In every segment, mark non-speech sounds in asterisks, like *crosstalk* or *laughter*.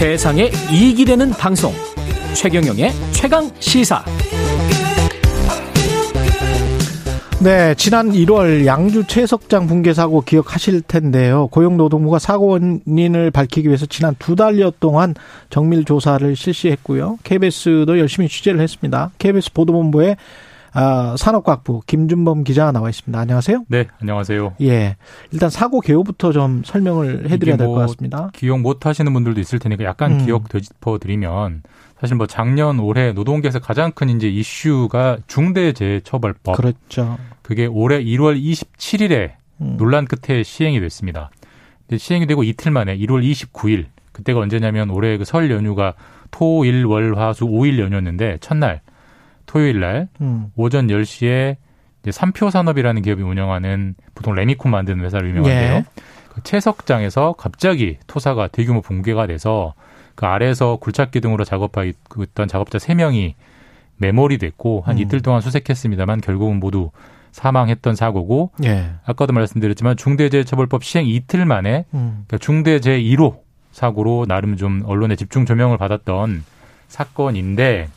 세상에 이익이 되는 방송 최경영의 최강 시사 네, 지난 1월 양주 채석장 붕괴 사고 기억하실 텐데요. 고용노동부가 사고 원인을 밝히기 위해서 지난 두 달여 동안 정밀 조사를 실시했고요. KBS도 열심히 취재를 했습니다. KBS 보도본부의 아, 산업과학부 김준범 기자가 나와 있습니다. 안녕하세요. 네, 안녕하세요. 예. 일단 사고 개요부터 좀 설명을 해드려야 될것 뭐 같습니다. 기억 못 하시는 분들도 있을 테니까 약간 음. 기억 되짚어 드리면 사실 뭐 작년 올해 노동계에서 가장 큰 이제 이슈가 중대재해처벌법. 그렇죠. 그게 올해 1월 27일에 음. 논란 끝에 시행이 됐습니다. 시행이 되고 이틀 만에 1월 29일 그때가 언제냐면 올해 그 설 연휴가 토, 일, 월, 화, 수 5일 연휴였는데 첫날 토요일 날 음. 오전 10시에 이제 삼표 산업이라는 기업이 운영하는 보통 레미콘 만드는 회사로 유명한데요. 예. 그 채석장에서 갑자기 토사가 대규모 붕괴가 돼서 그 아래에서 굴착기 등으로 작업하고 있던 작업자 3명이 매몰이 됐고 한 음. 이틀 동안 수색했습니다만 결국은 모두 사망했던 사고고 예. 아까도 말씀드렸지만 중대재해처벌법 시행 이틀 만에 음. 그러니까 중대재해 1호 사고로 나름 좀 언론의 집중 조명을 받았던 사건인데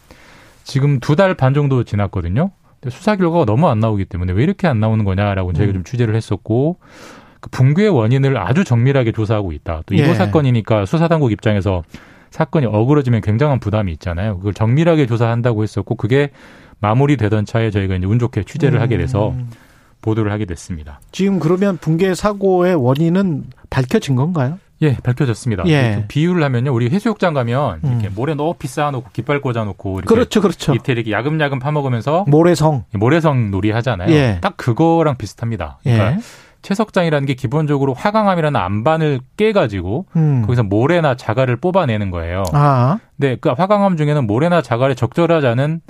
지금 두 달 반 정도 지났거든요. 근데 수사 결과가 너무 안 나오기 때문에 왜 이렇게 안 나오는 거냐라고 저희가 음. 좀 취재를 했었고 그 붕괴의 원인을 아주 정밀하게 조사하고 있다. 또 2호 예. 사건이니까 수사 당국 입장에서 사건이 어그러지면 굉장한 부담이 있잖아요. 그걸 정밀하게 조사한다고 했었고 그게 마무리되던 차에 저희가 이제 운 좋게 취재를 하게 돼서 음. 보도를 하게 됐습니다. 지금 그러면 붕괴 사고의 원인은 밝혀진 건가요? 예, 밝혀졌습니다. 예. 그 비유를 하면요. 우리 해수욕장 가면 이렇게 음. 모래 높이 쌓아놓고 깃발 꽂아놓고 이렇게 그렇죠, 그렇죠. 밑에 이렇게 야금야금 파먹으면서 모래성. 모래성 놀이 하잖아요. 예. 딱 그거랑 비슷합니다. 예. 그러니까 채석장이라는 게 기본적으로 화강암이라는 안반을 깨가지고 음. 거기서 모래나 자갈을 뽑아내는 거예요. 아, 근데 그 화강암 중에는 모래나 자갈에 적절하지 않은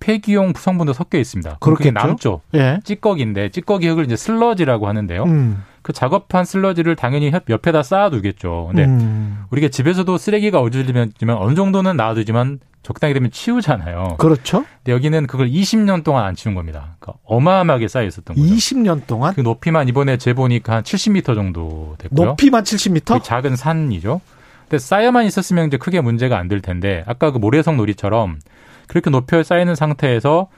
폐기용 성분도 섞여 있습니다. 그렇겠죠. 남죠. 예. 찌꺼기인데 찌꺼기 흙을 이제 슬러지라고 하는데요. 음. 그 작업한 슬러지를 당연히 옆- 옆에다 쌓아두겠죠. 근데 음. 우리가 집에서도 쓰레기가 어질리면 어느 정도는 놔두지만 적당히 되면 치우잖아요. 그렇죠. 근데 여기는 그걸 20년 동안 안 치운 겁니다. 그러니까 어마어마하게 쌓여 있었던 거죠. 20년 동안 그 높이만 이번에 재보니까 한 70m 정도 됐고요. 높이만 70m? 거의 작은 산이죠. 근데 쌓여만 있었으면 이제 크게 문제가 안 될 텐데 아까 그 모래성 놀이처럼 그렇게 높여 쌓이는 상태에서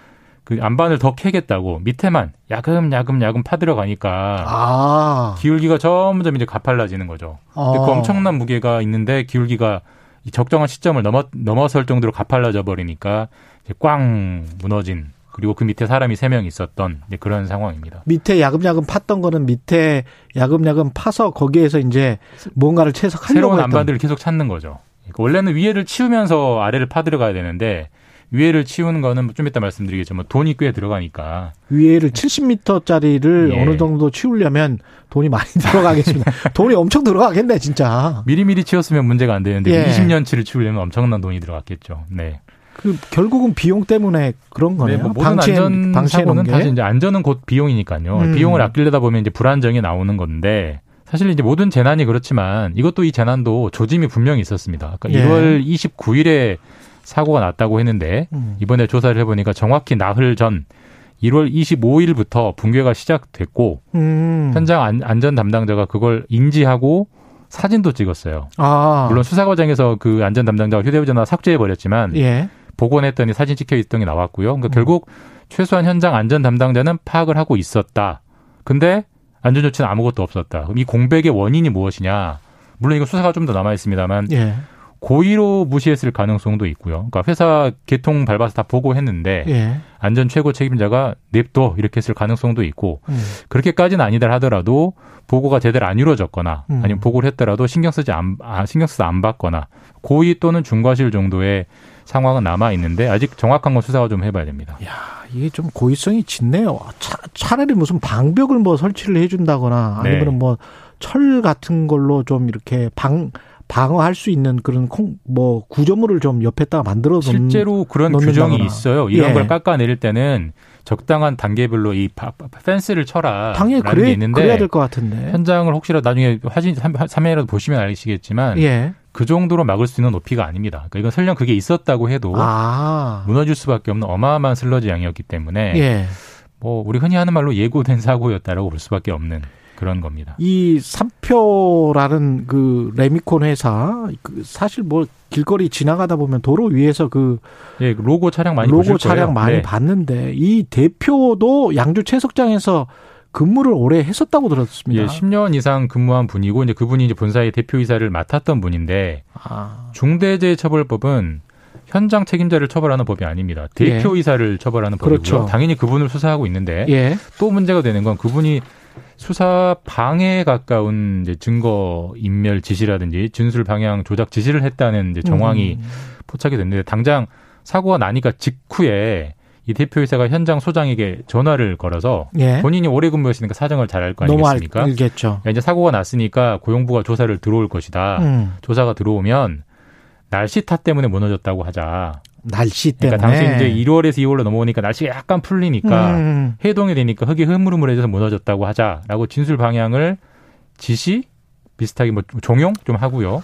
그 안반을 더 캐겠다고 밑에만 야금 야금 야금 파들어가니까 아. 기울기가 점점 이제 가팔라지는 거죠. 근데 그 어. 엄청난 무게가 있는데 기울기가 이 적정한 시점을 넘어 넘어설 정도로 가팔라져 버리니까 이제 꽝 무너진 그리고 그 밑에 사람이 세 명 있었던 그런 상황입니다. 밑에 야금야금 팠던 거는 밑에 야금야금 파서 거기에서 이제 뭔가를 채석하려고 새로운. 안반들을 계속 찾는 거죠. 그러니까 원래는 위에를 치우면서 아래를 파들어가야 되는데 위에를 치우는 거는 좀 이따 말씀드리겠지만 돈이 꽤 들어가니까 위에를 70m짜리를 예. 어느 정도 치우려면 돈이 많이 *laughs* 들어가겠습니다. 돈이 엄청 들어가겠네, 진짜. 미리미리 치웠으면 문제가 안 되는데 예. 20년치를 치우려면 엄청난 돈이 들어갔겠죠. 네. 그 결국은 비용 때문에 그런 거네요. 네, 뭐 모든 방치해, 안전 방치해 사고는. 사실 이제 안전은 곧 비용이니까요. 음. 비용을 아끼려다 보면 이제 불안정이 나오는 건데 사실 이제 모든 재난이 그렇지만 이것도 이 재난도 조짐이 분명히 있었습니다. 그러니까 예. 1월 29일에 사고가 났다고 했는데 음. 이번에 조사를 해보니까 정확히 나흘 전 1월 25일부터 붕괴가 시작됐고 음. 현장 안, 안전 담당자가 그걸 인지하고 사진도 찍었어요. 아. 물론 수사 과정에서 그 안전 담당자가 휴대전화 삭제해 버렸지만 예. 복원했더니 사진 찍혀 있던 게 나왔고요. 그러니까 음. 결국 최소한 현장 안전 담당자는 파악을 하고 있었다. 근데 안전 조치는 아무것도 없었다. 그럼 이 공백의 원인이 무엇이냐? 물론 이거 수사가 좀 더 남아 있습니다만 예. 고의로 무시했을 가능성도 있고요. 그러니까 회사 개통 밟아서 다 보고했는데 예. 안전 최고 책임자가 냅둬 이렇게 했을 가능성도 있고 음. 그렇게까지는 아니다 하더라도 보고가 제대로 안 이루어졌거나 음. 아니면 보고를 했더라도 신경 쓰지 안 아, 신경 쓰지 안 받거나 고의 또는 중과실 정도의 상황은 남아 있는데 아직 정확한 건 수사가 좀 해봐야 됩니다. 야, 이게 좀 고의성이 짙네요. 차, 차라리 무슨 방벽을 뭐 설치를 해준다거나 네. 아니면 뭐철 같은 걸로 좀 이렇게 방 방어할 수 있는 그런 콩, 뭐 구조물을 좀 옆에다가 만들어 놓는 실제로 그런 넣는다거나. 규정이 있어요. 이런 예. 걸 깎아내릴 때는 적당한 단계별로 이 파- 파- 펜스를 쳐라. 당연히 라는 게 그래 있는데 그래야 될 것 같은데. 현장을 혹시라도 나중에 사진 화면이라도 보시면 아시겠지만 예. 그 정도로 막을 수 있는 높이가 아닙니다. 그러니까 이건 설령 그게 있었다고 해도 아. 무너질 수밖에 없는 어마어마한 슬러지 양이었기 때문에 예. 뭐 우리 흔히 하는 말로 예고된 사고였다라고 볼 수밖에 없는 그런 겁니다. 이 삼표라는 그 레미콘 회사 그 사실 뭐 길거리 지나가다 보면 도로 위에서 그 예, 로고 차량 많이 로고 차량 거예요. 많이 네. 봤는데 이 대표도 양주 채석장에서 근무를 오래 했었다고 들었습니다. 예, 10년 이상 근무한 분이고 이제 그분이 이제 본사의 대표이사를 맡았던 분인데 아, 중대재해처벌법은 현장 책임자를 처벌하는 법이 아닙니다. 예. 대표이사를 처벌하는 법이고요. 그렇죠. 당연히 그분을 수사하고 있는데 예. 또 문제가 되는 건 그분이 수사 방해에 가까운 이제 증거 인멸 지시라든지 진술 방향 조작 지시를 했다는 이제 정황이 음. 포착이 됐는데 당장 사고가 나니까 직후에 이 대표이사가 현장 소장에게 전화를 걸어서 예. 본인이 오래 근무했으니까 사정을 잘 알거 너무 아니겠습니까? 알겠죠. 야, 이제 사고가 났으니까 고용부가 조사를 들어올 것이다. 음. 조사가 들어오면 날씨 탓 때문에 무너졌다고 하자. 날씨 때문에. 그러니까 당시 이제 1월에서 2월로 넘어오니까 날씨가 약간 풀리니까 음. 해동이 되니까 흙이 흐물흐물해져서 무너졌다고 하자라고 진술 방향을 지시 비슷하게 뭐 종용 좀 하고요.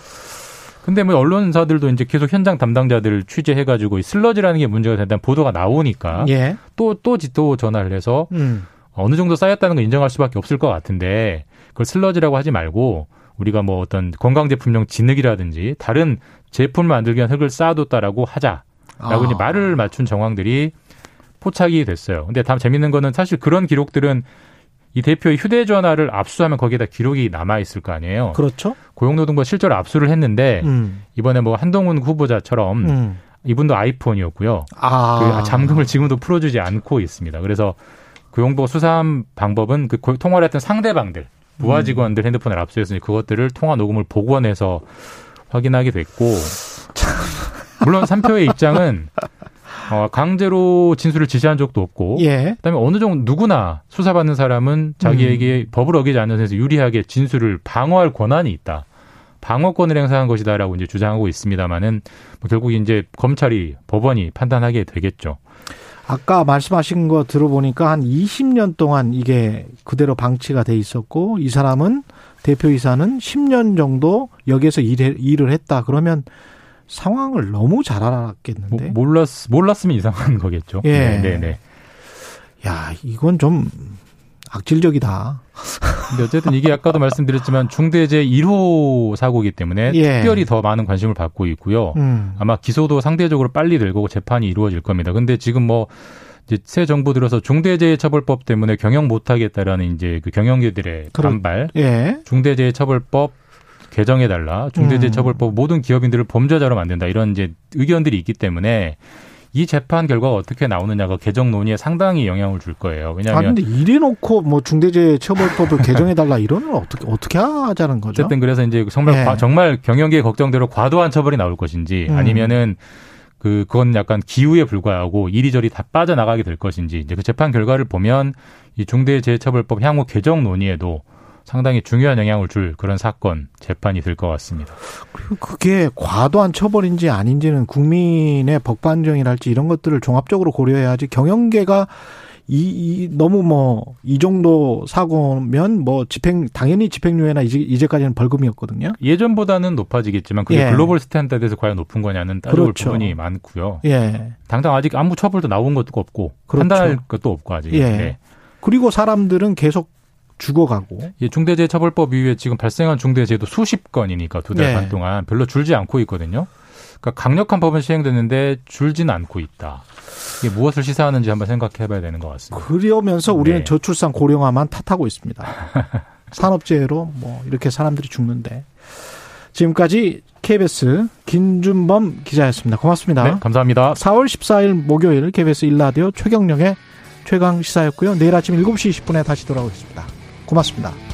근데 뭐 언론사들도 이제 계속 현장 담당자들을 취재해가지고 이 슬러지라는 게 문제가 된다는 보도가 나오니까 예. 또 또 또 전화를 해서 음. 어느 정도 쌓였다는 걸 인정할 수밖에 없을 것 같은데 그걸 슬러지라고 하지 말고 우리가 뭐 어떤 건강제품용 진흙이라든지 다른 제품을 만들기 위한 흙을 쌓아뒀다라고 하자 라고 아. 이제 말을 맞춘 정황들이 포착이 됐어요. 근데 다음 재밌는 거는 사실 그런 기록들은 이 대표의 휴대전화를 압수하면 거기에다 기록이 남아 있을 거 아니에요. 그렇죠. 고용노동부가 실제로 압수를 했는데 음. 이번에 뭐 한동훈 후보자처럼 음. 이분도 아이폰이었고요. 아. 그 잠금을 지금도 풀어주지 않고 있습니다. 그래서 고용부가 수사한 방법은 그 고- 통화를 했던 상대방들, 부하 음. 직원들 핸드폰을 압수해서 그것들을 통화 녹음을 복원해서 확인하게 됐고, 물론 삼표의 입장은 어, 강제로 진술을 지시한 적도 없고, 예. 그다음에 어느 정도 누구나 수사받는 사람은 자기에게 법을 어기지 않는 선에서 유리하게 진술을 방어할 권한이 있다. 방어권을 행사한 것이다라고 이제 주장하고 있습니다만은 뭐 결국 이제 검찰이 법원이 판단하게 되겠죠. 아까 말씀하신 거 들어보니까 한 20년 동안 이게 그대로 방치가 돼 있었고 이 사람은 대표이사는 10년 정도 여기에서 일해, 일을 했다. 그러면 상황을 너무 잘 뭐, 알았겠는데. 몰랐 몰랐으면 이상한 거겠죠. 예. 네, 네, 네. 야, 이건 좀 악질적이다. 근데 어쨌든 이게 아까도 말씀드렸지만 중대재해 1호 사고이기 때문에 예. 특별히 더 많은 관심을 받고 있고요. 음. 아마 기소도 상대적으로 빨리 될 거고 재판이 이루어질 겁니다. 근데 지금 뭐 이제 새 정부 들어서 중대재해처벌법 때문에 경영 못 하겠다라는 이제 그 경영계들의 그렇- 반발, 예. 중대재해처벌법 개정해 달라. 중대재해처벌법 모든 기업인들을 범죄자로 만든다. 이런 이제 의견들이 있기 때문에 이 재판 결과가 어떻게 나오느냐가 개정 논의에 상당히 영향을 줄 거예요. 아 왜냐하면 근데 이래 놓고 뭐 중대재해처벌법을 *laughs* 개정해 달라 이러는 어떻게 어떻게 하자는 거죠? 어쨌든 그래서 이제 정말 예. 과- 정말 경영계 걱정대로 과도한 처벌이 나올 것인지 음. 아니면은 그 그건 약간 기우에 불과하고 이리저리 다 빠져나가게 될 것인지 이제 그 재판 결과를 보면 이 중대재해처벌법 향후 개정 논의에도 상당히 중요한 영향을 줄 그런 사건 재판이 될 것 같습니다. 그리고 그게 과도한 처벌인지 아닌지는 국민의 법반정이랄지 이런 것들을 종합적으로 고려해야지 경영계가 이, 이 너무 뭐 이 정도 사고면 뭐 집행 당연히 집행유예나 이제 이제까지는 벌금이었거든요. 예전보다는 높아지겠지만 그게 예. global standard에서 과연 높은 거냐는 따져볼 그렇죠. 부분이 많고요. 예. 당장 아직 아무 처벌도 나온 것도 없고 그렇죠. 판단할 것도 없고 아직. 예. 네. 그리고 사람들은 계속 죽어가고. 이 중대재해처벌법 이후에 지금 발생한 중대재해도 수십 건이니까 두달 예. 반 동안 별로 줄지 않고 있거든요. 그러니까 강력한 법은 시행됐는데 줄지는 않고 있다. 이게 무엇을 시사하는지 한번 생각해봐야 되는 것 같습니다. 그러면서 우리는 네. 저출산 고령화만 탓하고 있습니다. *laughs* 산업재해로 뭐 이렇게 사람들이 죽는데. 지금까지 KBS 김준범 기자였습니다. 고맙습니다. 네, 감사합니다. 4월 14일 목요일 KBS 일라디오 최경령의 최강 시사였고요. 내일 아침 7시 20분에 다시 돌아오겠습니다. 고맙습니다.